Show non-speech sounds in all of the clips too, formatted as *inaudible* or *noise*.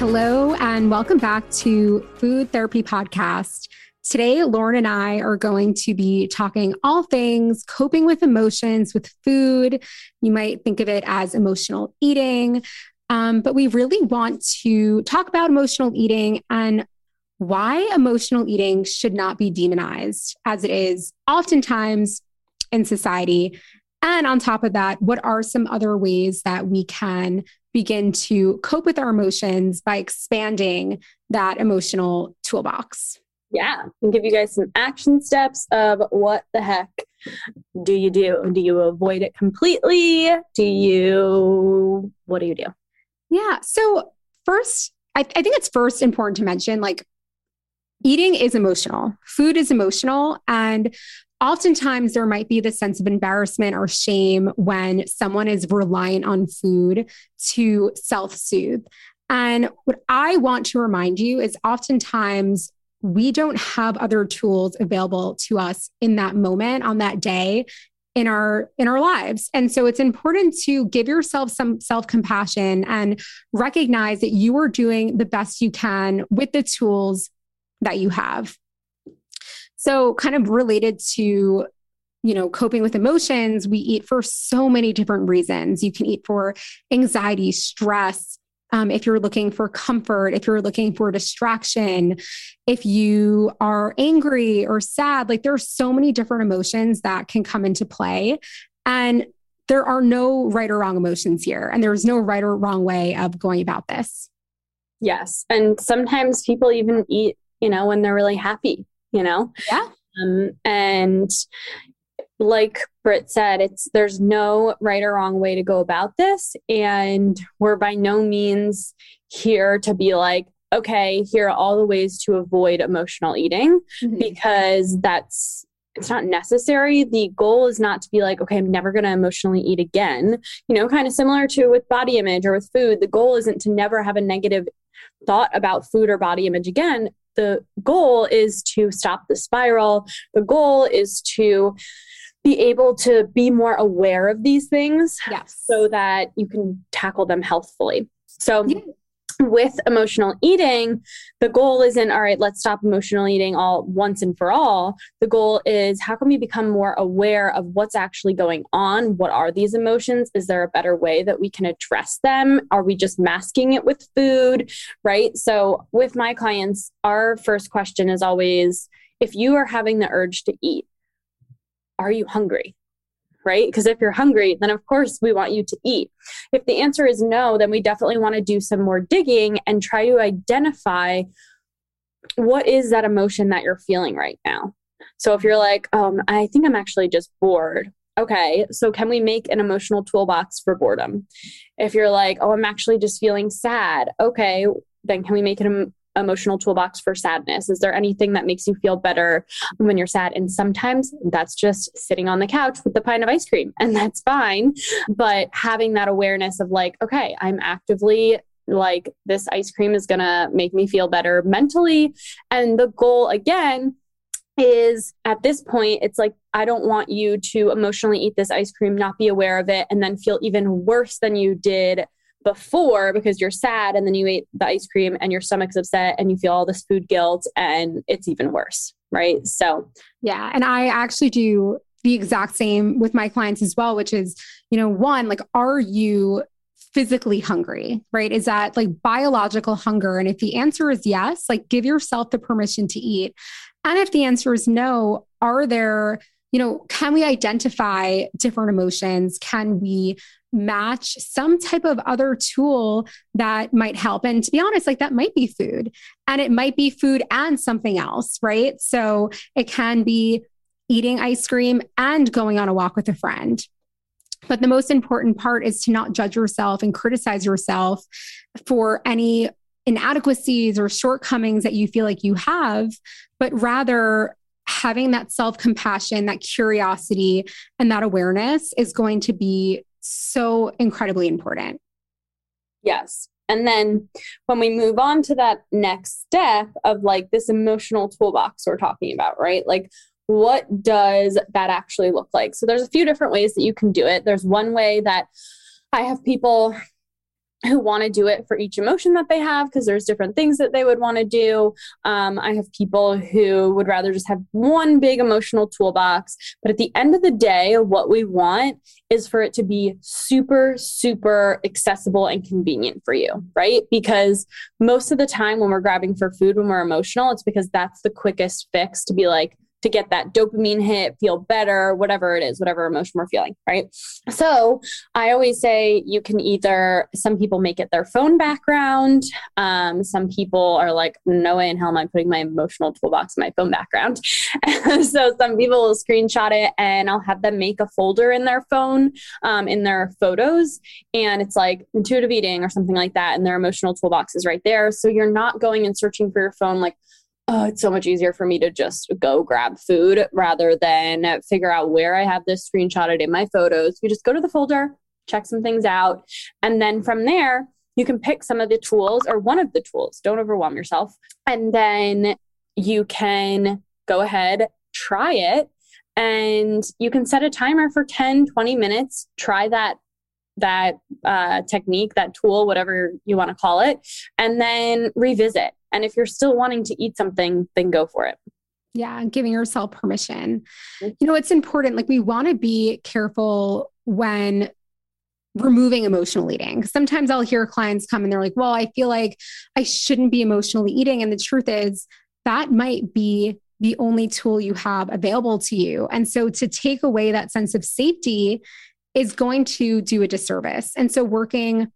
Hello, and welcome back to Food Therapy Podcast. Today, Lauren and I are going to be talking all things coping with emotions with food. You might think of it as emotional eating, um, but we really want to talk about emotional eating and why emotional eating should not be demonized as it is oftentimes in society. And on top of that, what are some other ways that we can begin to cope with our emotions by expanding that emotional toolbox. Yeah, and give you guys some action steps of what the heck do you do? Do you avoid it completely? Do you, what do you do? Yeah. So, first, I, I think it's first important to mention like eating is emotional, food is emotional. And oftentimes there might be the sense of embarrassment or shame when someone is reliant on food to self soothe. And what I want to remind you is oftentimes we don't have other tools available to us in that moment on that day in our in our lives and so it's important to give yourself some self-compassion and recognize that you are doing the best you can with the tools that you have so, kind of related to you know, coping with emotions, we eat for so many different reasons. You can eat for anxiety, stress, um, if you're looking for comfort, if you're looking for distraction, if you are angry or sad, like there are so many different emotions that can come into play. And there are no right or wrong emotions here. And there's no right or wrong way of going about this. Yes. And sometimes people even eat, you know, when they're really happy you know? Yeah. Um, and like Britt said, it's there's no right or wrong way to go about this. And we're by no means here to be like, okay, here are all the ways to avoid emotional eating mm-hmm. because that's it's not necessary. The goal is not to be like, okay, I'm never going to emotionally eat again. You know, kind of similar to with body image or with food. The goal isn't to never have a negative thought about food or body image again the goal is to stop the spiral. The goal is to be able to be more aware of these things yes. so that you can tackle them healthfully. So, yeah with emotional eating, the goal isn't, all right, let's stop emotional eating all once and for all. The goal is, how can we become more aware of what's actually going on? What are these emotions? Is there a better way that we can address them? Are we just masking it with food? Right. So, with my clients, our first question is always if you are having the urge to eat, are you hungry? Right? Because if you're hungry, then of course we want you to eat. If the answer is no, then we definitely want to do some more digging and try to identify what is that emotion that you're feeling right now. So if you're like, um, I think I'm actually just bored. Okay, so can we make an emotional toolbox for boredom? If you're like, oh, I'm actually just feeling sad. Okay, then can we make an emotional toolbox for sadness? Is there anything that makes you feel better when you're sad? And sometimes that's just sitting on the couch with the pint of ice cream, and that's fine. But having that awareness of like, okay, I'm actively like this ice cream is going to make me feel better mentally. And the goal again is at this point, it's like, I don't want you to emotionally eat this ice cream, not be aware of it, and then feel even worse than you did before because you're sad and then you ate the ice cream and your stomach's upset and you feel all this food guilt and it's even worse. Right. So, yeah. And I actually do the exact same with my clients as well, which is, you know, one, like, are you physically hungry, right? Is that like biological hunger? And if the answer is yes, like give yourself the permission to eat. And if the answer is no, are there, you know, can we identify different emotions? Can we match some type of other tool that might help. And to be honest, like that might be food and it might be food and something else, right? So it can be eating ice cream, and going on a walk with a friend. But the most important part is to not judge yourself and criticize yourself for any inadequacies or shortcomings that you feel like you have, but rather having that self compassion, that curiosity, and that awareness is going to be so incredibly important. Yes. And then when we move on to that next step of like this emotional toolbox we're talking about, right? Like, what does that actually look like? So, there's a few different ways that you can do it. There's one way that I have people who want to do it for each emotion that they have because there's different things that they would want to do. Um, I have people who would rather just have one big emotional toolbox. But at the end of the day, what we want is for it to be super, super accessible and convenient for you, right? Because most of the time when we're grabbing for food, when we're emotional, it's because that's the quickest fix to be like, to get that dopamine hit, feel better, whatever it is, whatever emotion we're feeling, right? So I always say you can either, some people make it their phone background. Um, some people are like, no way in hell am I putting my emotional toolbox in my phone background. *laughs* so some people will screenshot it and I'll have them make a folder in their phone, um, in their photos. And it's like intuitive eating or something like that. And their emotional toolbox is right there. So you're not going and searching for your phone like, oh, it's so much easier for me to just go grab food rather than figure out where I have this screenshotted in my photos. You just go to the folder, check some things out, and then from there, you can pick some of the tools or one of the tools. Don't overwhelm yourself. And then you can go ahead, try it, and you can set a timer for 10, 20 minutes. Try that that uh, technique, that tool, whatever you want to call it, and then revisit and if you're still wanting to eat something, then go for it. Yeah, giving yourself permission. Mm-hmm. You know, it's important. Like, we want to be careful when removing emotional eating. Sometimes I'll hear clients come and they're like, well, I feel like I shouldn't be emotionally eating. And the truth is, that might be the only tool you have available to you. And so to take away that sense of safety is going to do a disservice. And so working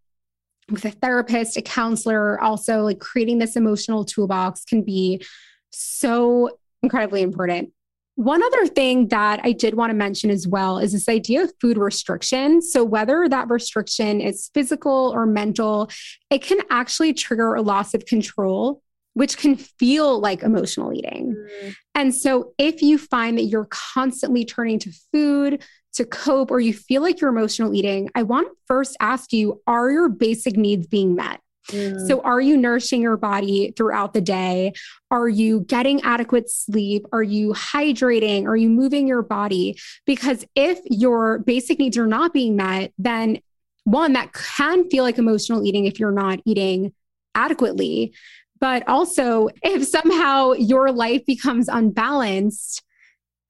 with a therapist, a counselor, also like creating this emotional toolbox can be so incredibly important. One other thing that I did want to mention as well is this idea of food restriction. So, whether that restriction is physical or mental, it can actually trigger a loss of control, which can feel like emotional eating. Mm. And so, if you find that you're constantly turning to food to cope or you feel like you're emotional eating, I want to first ask you are your basic needs being met? Mm. So, are you nourishing your body throughout the day? Are you getting adequate sleep? Are you hydrating? Are you moving your body? Because if your basic needs are not being met, then one, that can feel like emotional eating if you're not eating adequately. But also, if somehow your life becomes unbalanced,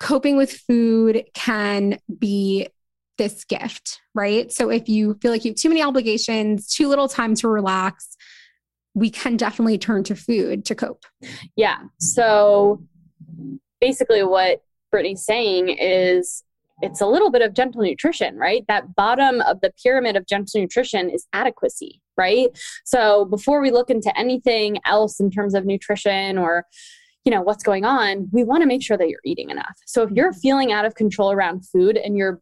coping with food can be this gift, right? So if you feel like you have too many obligations, too little time to relax, we can definitely turn to food to cope. Yeah. So basically, what Brittany's saying is it's a little bit of gentle nutrition, right? That bottom of the pyramid of gentle nutrition is adequacy, right? So before we look into anything else in terms of nutrition or you know what's going on we want to make sure that you're eating enough. So if you're mm-hmm. feeling out of control around food and you're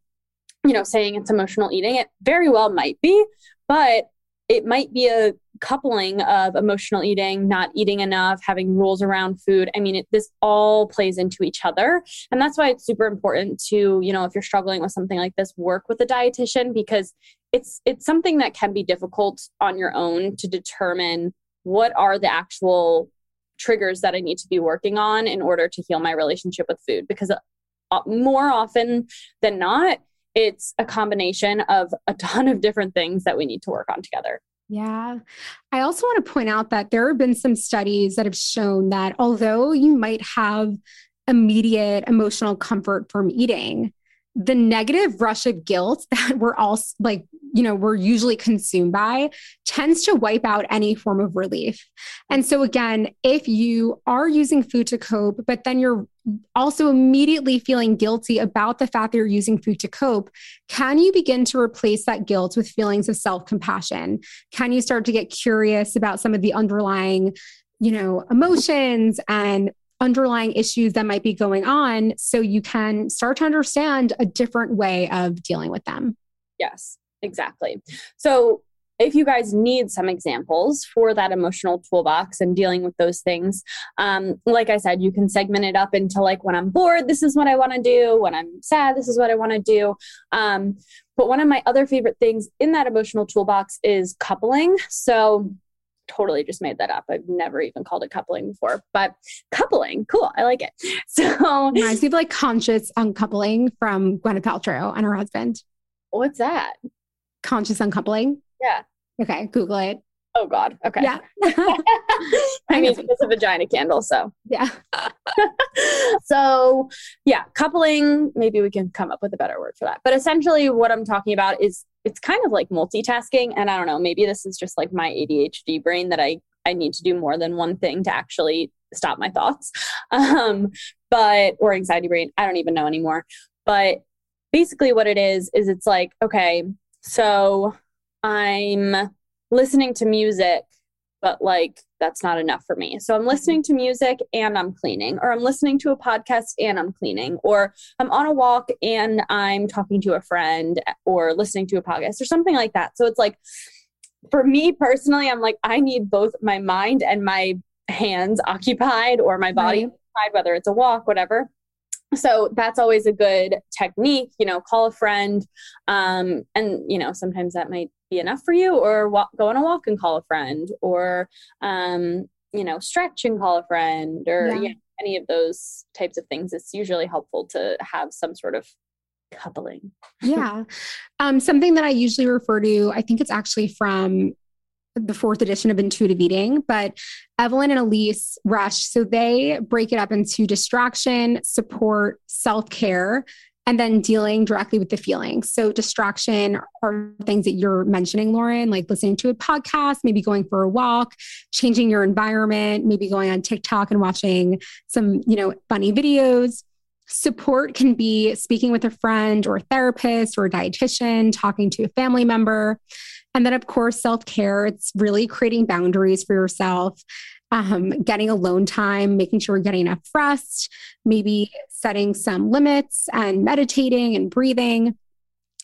you know saying it's emotional eating it very well might be but it might be a coupling of emotional eating not eating enough having rules around food. I mean it, this all plays into each other. And that's why it's super important to you know if you're struggling with something like this work with a dietitian because it's it's something that can be difficult on your own to determine what are the actual triggers that I need to be working on in order to heal my relationship with food because uh, more often than not, it's a combination of a ton of different things that we need to work on together. Yeah. I also want to point out that there have been some studies that have shown that although you might have immediate emotional comfort from eating, the negative rush of guilt *laughs* that we're all like you know we're usually consumed by tends to wipe out any form of relief. And so again if you are using food to cope but then you're also immediately feeling guilty about the fact that you're using food to cope can you begin to replace that guilt with feelings of self-compassion? Can you start to get curious about some of the underlying you know emotions and underlying issues that might be going on so you can start to understand a different way of dealing with them. Yes, exactly. So if you guys need some examples for that emotional toolbox and dealing with those things, um, like I said, you can segment it up into like when I'm bored, this is what I want to do. When I'm sad, this is what I want to do. Um, but one of my other favorite things in that emotional toolbox is coupling. So totally just made that up. I've never even called it coupling before, but coupling, cool. I like it. *laughs* So reminds me of like conscious uncoupling from Gwyneth Paltrow and her husband. What's that? Conscious uncoupling. Yeah. Okay, Google it. Oh God. Okay. Yeah. *laughs* *laughs* I mean, it's a vagina candle, so yeah. so yeah, coupling. Maybe we can come up with a better word for that. But essentially, what I'm talking about is it's kind of like multitasking, and I don't know. Maybe this is just like my ADHD brain that I I need to do more than one thing to actually stop my thoughts. *laughs* Um, but or anxiety brain. I don't even know anymore. But basically, what it is is it's like okay, so I'm listening to music, but like that's not enough for me. So I'm listening to music and I'm cleaning, or I'm listening to a podcast and I'm cleaning, or I'm on a walk and I'm talking to a friend or listening to a podcast or something like that. So it's like, for me personally, I'm like, I need both my mind and my hands occupied or my body right. occupied, whether it's a walk, whatever so that's always a good technique you know call a friend um, and you know sometimes that might be enough for you or walk, go on a walk and call a friend or um, you know stretch and call a friend or yeah. you know, any of those types of things it's usually helpful to have some sort of coupling *laughs* yeah um, something that i usually refer to i think it's actually from the fourth edition of intuitive eating, but Evelyn and Elyse Resch so they break it up into distraction, support, self care, and then dealing directly with the feelings. So, distraction are things that you're mentioning, Lauren, like listening to a podcast, maybe going for a walk, changing your environment, maybe going on TikTok and watching some, you know, funny videos. Support can be speaking with a friend or a therapist or a dietitian, talking to a family member. And then, of course, self care. It's really creating boundaries for yourself, um, getting alone time, making sure we're getting enough rest, maybe setting some limits and meditating and breathing.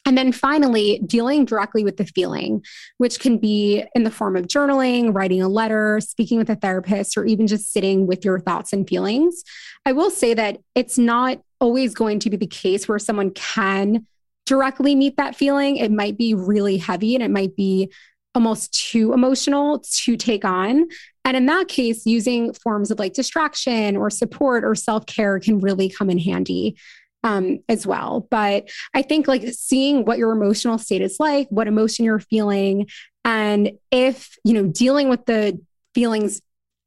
And then finally, dealing directly with the feeling, which can be in the form of journaling, writing a letter, speaking with a therapist, or even just sitting with your thoughts and feelings. I will say that it's not always going to be the case where someone can directly meet that feeling, it might be really heavy and it might be almost too emotional to take on. And in that case, using forms of like distraction or support or self care can really come in handy um, as well. But I think like seeing what your emotional state is like, what emotion you're feeling, and if, you know, dealing with the feelings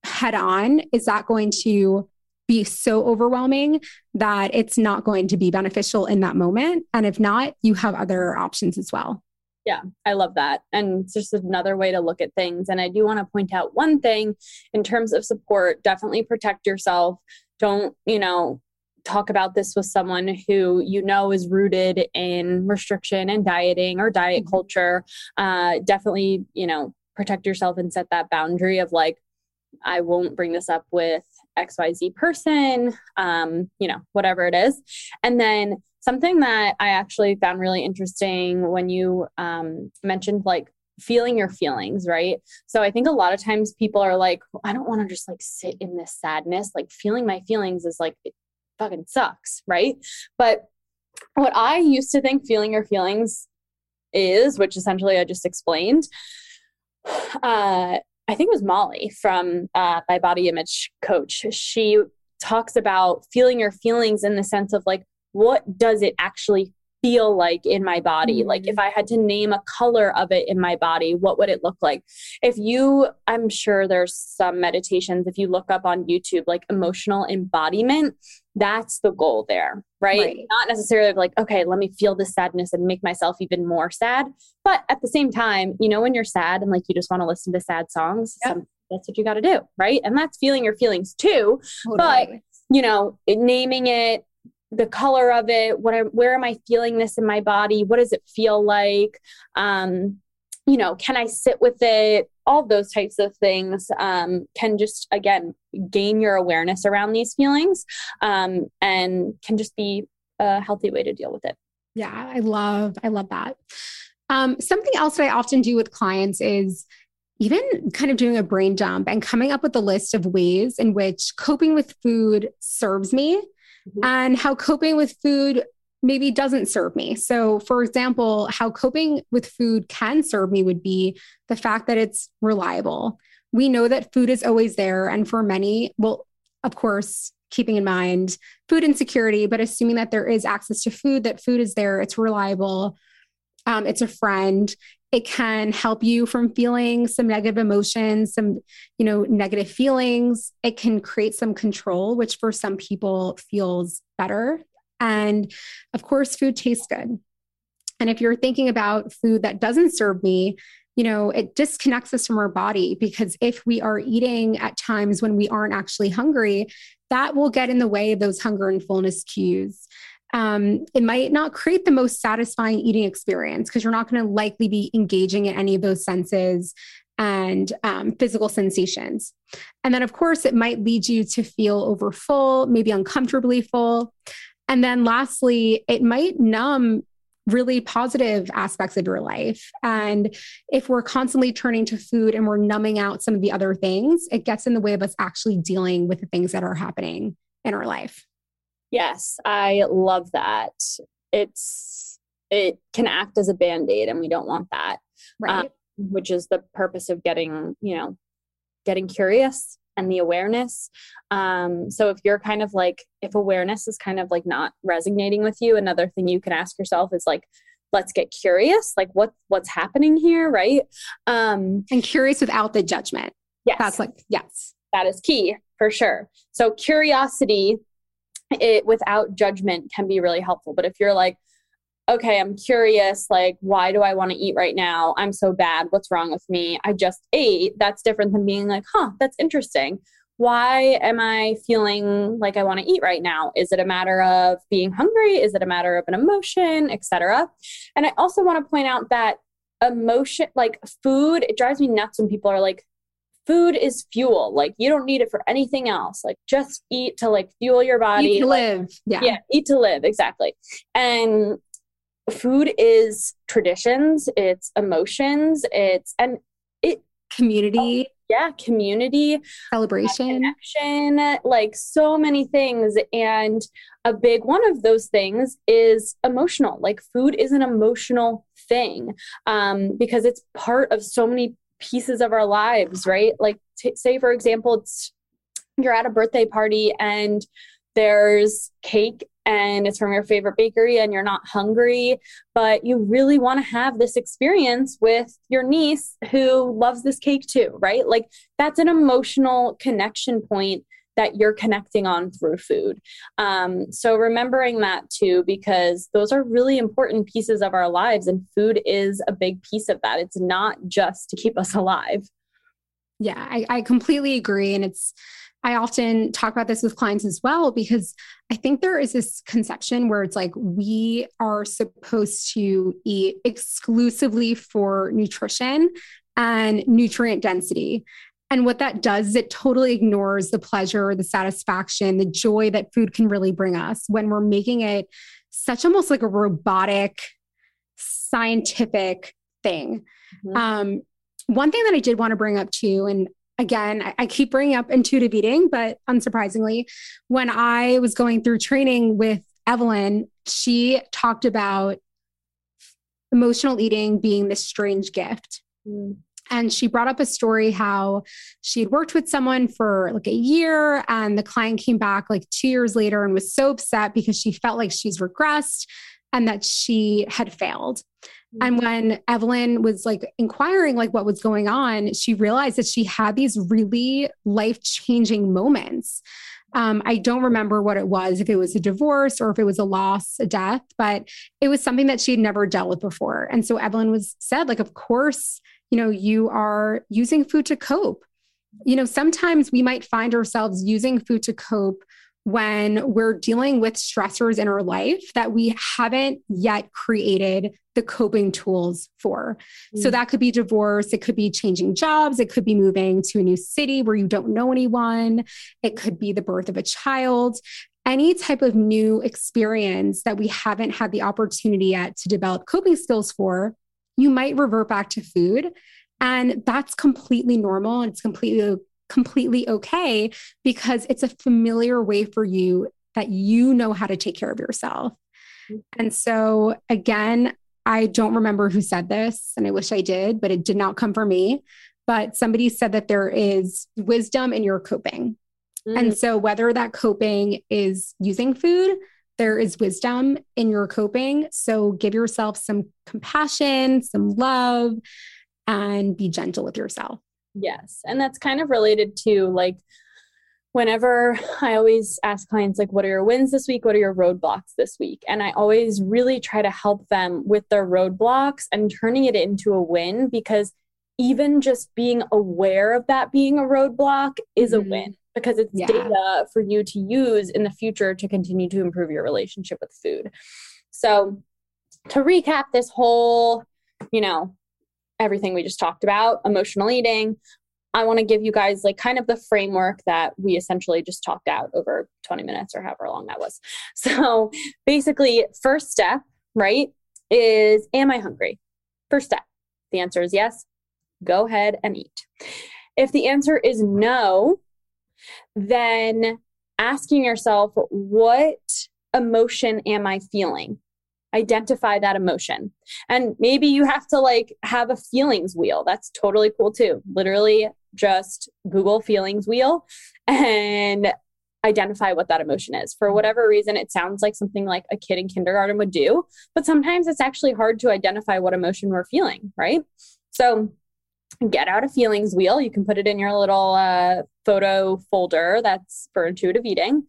head on, is that going to be so overwhelming that it's not going to be beneficial in that moment. And if not, you have other options as well. Yeah, I love that. And it's just another way to look at things. And I do want to point out one thing in terms of support definitely protect yourself. Don't, you know, talk about this with someone who you know is rooted in restriction and dieting or diet mm-hmm. culture. Uh, definitely, you know, protect yourself and set that boundary of like, I won't bring this up with XYZ person, um, you know, whatever it is. And then something that I actually found really interesting when you um, mentioned like feeling your feelings, right? So I think a lot of times people are like, I don't want to just like sit in this sadness. Like feeling my feelings is like, it fucking sucks, right? But what I used to think feeling your feelings is, which essentially I just explained, *sighs* uh, I think it was Molly from uh, my body image coach. She talks about feeling your feelings in the sense of like, what does it actually feel like in my body? Mm-hmm. Like, if I had to name a color of it in my body, what would it look like? If you, I'm sure there's some meditations, if you look up on YouTube, like emotional embodiment, that's the goal there, right? right? Not necessarily like, okay, let me feel this sadness and make myself even more sad. But at the same time, you know, when you're sad and like you just want to listen to sad songs, yep. some, that's what you got to do, right? And that's feeling your feelings too. Totally. But, you know, naming it, the color of it, what I, where am I feeling this in my body? What does it feel like? Um, you know, can I sit with it? all those types of things um, can just again gain your awareness around these feelings um, and can just be a healthy way to deal with it yeah i love i love that um, something else that i often do with clients is even kind of doing a brain dump and coming up with a list of ways in which coping with food serves me mm-hmm. and how coping with food maybe doesn't serve me. So, for example, how coping with food can serve me would be the fact that it's reliable. We know that food is always there. And for many, well, of course, keeping in mind food insecurity, but assuming that there is access to food, that food is there, it's reliable, um, it's a friend. It can help you from feeling some negative emotions, some, you know, negative feelings. It can create some control, which for some people feels better and of course, food tastes good. And if you're thinking about food that doesn't serve me, you know, it disconnects us from our body because if we are eating at times when we aren't actually hungry, that will get in the way of those hunger and fullness cues. Um, it might not create the most satisfying eating experience because you're not going to likely be engaging in any of those senses and um, physical sensations. And then, of course, it might lead you to feel over full, maybe uncomfortably full. And then lastly, it might numb really positive aspects of your life. And if we're constantly turning to food and we're numbing out some of the other things, it gets in the way of us actually dealing with the things that are happening in our life. Yes, I love that. It's it can act as a band-aid and we don't want that. Right. Um, which is the purpose of getting, you know, getting curious and the awareness. Um, so if you're kind of like, if awareness is kind of like not resonating with you, another thing you can ask yourself is like, let's get curious, like what what's happening here, right? Um, and curious without the judgment. Yes, that's like yes, that is key for sure. So curiosity, it without judgment can be really helpful. But if you're like, okay, I'm curious, like, why do I want to eat right now? I'm so bad. What's wrong with me? I just ate. That's different than being like, huh, that's interesting. Why am I feeling like I want to eat right now? Is it a matter of being hungry? Is it a matter of an emotion, etc.? And I also want to point out that emotion, like food, it drives me nuts when people are like, food is fuel. Like you don't need it for anything else. Like just eat to like fuel your body. Eat to like, live. Yeah. Yeah. Eat to live. Exactly. And food is traditions, it's emotions, it's and it community. Oh, yeah, community, celebration, connection, like so many things. And a big one of those things is emotional. Like food is an emotional thing um, because it's part of so many pieces of our lives, right? Like, t- say, for example, you're at a birthday party and there's cake and it's from your favorite bakery and you're not hungry, but you really want to have this experience with your niece who loves this cake too, right? Like that's an emotional connection point that you're connecting on through food. Um, so remembering that too, because those are really important pieces of our lives, and food is a big piece of that. It's not just to keep us alive. Yeah, I, I completely agree. And it's, I often talk about this with clients as well because I think there is this conception where it's like we are supposed to eat exclusively for nutrition and nutrient density. And what that does is it totally ignores the pleasure, the satisfaction, the joy that food can really bring us when we're making it such almost like a robotic, scientific thing. Mm-hmm. Um, one thing that I did want to bring up too, and again, I, I keep bringing up intuitive eating, but unsurprisingly, when I was going through training with Evelyn, she talked about emotional eating being this strange gift. Mm. And she brought up a story how she had worked with someone for like a year, and the client came back like two years later and was so upset because she felt like she's regressed and that she had failed. And mm-hmm. when Evelyn was like inquiring like what was going on, she realized that she had these really life-changing moments. Um, I don't remember what it was, if it was a divorce or if it was a loss, a death, but it was something that she had never dealt with before. And so Evelyn was said, like, of course, you know, you are using food to cope. You know, sometimes we might find ourselves using food to cope when we're dealing with stressors in our life that we haven't yet created the coping tools for. Mm. So that could be divorce, it could be changing jobs, it could be moving to a new city where you don't know anyone, it could be the birth of a child. Any type of new experience that we haven't had the opportunity yet to develop coping skills for, you might revert back to food. And that's completely normal. And It's completely completely okay because it's a familiar way for you that you know how to take care of yourself. And so, again, I don't remember who said this, and I wish I did, but it did not come from me. But somebody said that there is wisdom in your coping. Mm. And so, whether that coping is using food, there is wisdom in your coping. So, give yourself some compassion, some love, and be gentle with yourself. Yes. And that's kind of related to like whenever I always ask clients, like, what are your wins this week? What are your roadblocks this week? And I always really try to help them with their roadblocks and turning it into a win because even just being aware of that being a roadblock is mm-hmm. a win because it's yeah. data for you to use in the future to continue to improve your relationship with food. So, to recap this whole, you know, everything we just talked about, emotional eating. I want to give you guys like kind of the framework that we essentially just talked out over 20 minutes or however long that was. *laughs* So basically, first step, right, is Am I hungry? First step. The answer is yes. Go ahead and eat. If the answer is no, then asking yourself, What emotion am I feeling? identify that emotion. And maybe you have to like have a feelings wheel. That's totally cool too. Literally just Google feelings wheel and identify what that emotion is. For whatever reason, it sounds like something like a kid in kindergarten would do, but sometimes it's actually hard to identify what emotion we're feeling, right? So get out a feelings wheel. You can put it in your little uh, photo folder that's for intuitive eating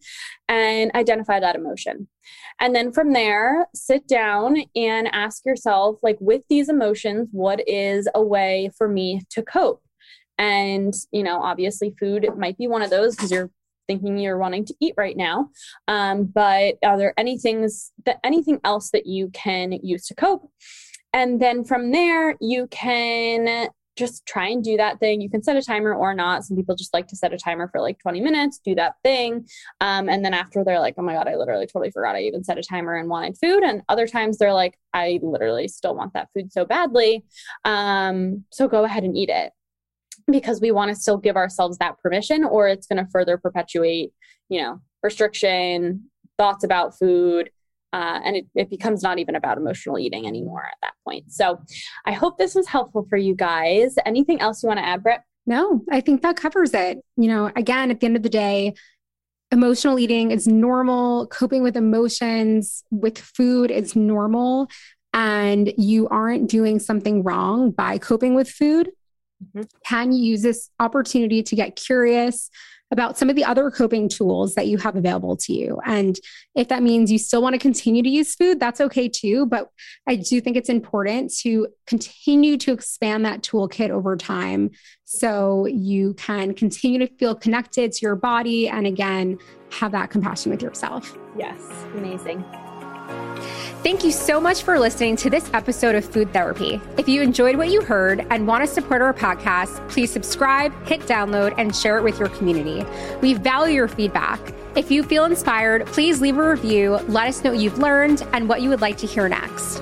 and identify that emotion. And then from there, sit down and ask yourself, like, with these emotions, what is a way for me to cope? And, you know, obviously, food might be one of those because you're thinking you're wanting to eat right now. Um, but are there any things that anything else that you can use to cope? And then from there, you can just try and do that thing. You can set a timer or not. Some people just like to set a timer for like 20 minutes, do that thing. Um, and then after they're like, oh my God, I literally totally forgot I even set a timer and wanted food. And other times they're like, I literally still want that food so badly. Um, so go ahead and eat it because we want to still give ourselves that permission or it's going to further perpetuate, you know, restriction, thoughts about food, uh, and it, it becomes not even about emotional eating anymore at that point. So I hope this was helpful for you guys. Anything else you want to add, Britt? No, I think that covers it. You know, again, at the end of the day, emotional eating is normal. Coping with emotions with food is normal. And you aren't doing something wrong by coping with food. Mm-hmm. Can you use this opportunity to get curious, about some of the other coping tools that you have available to you. And if that means you still want to continue to use food, that's okay too. But I do think it's important to continue to expand that toolkit over time so you can continue to feel connected to your body and again, have that compassion with yourself. Yes, amazing. Thank you so much for listening to this episode of Food Therapy. If you enjoyed what you heard and want to support our podcast, please subscribe, hit download, and share it with your community. We value your feedback. If you feel inspired, please leave a review, let us know what you've learned and what you would like to hear next.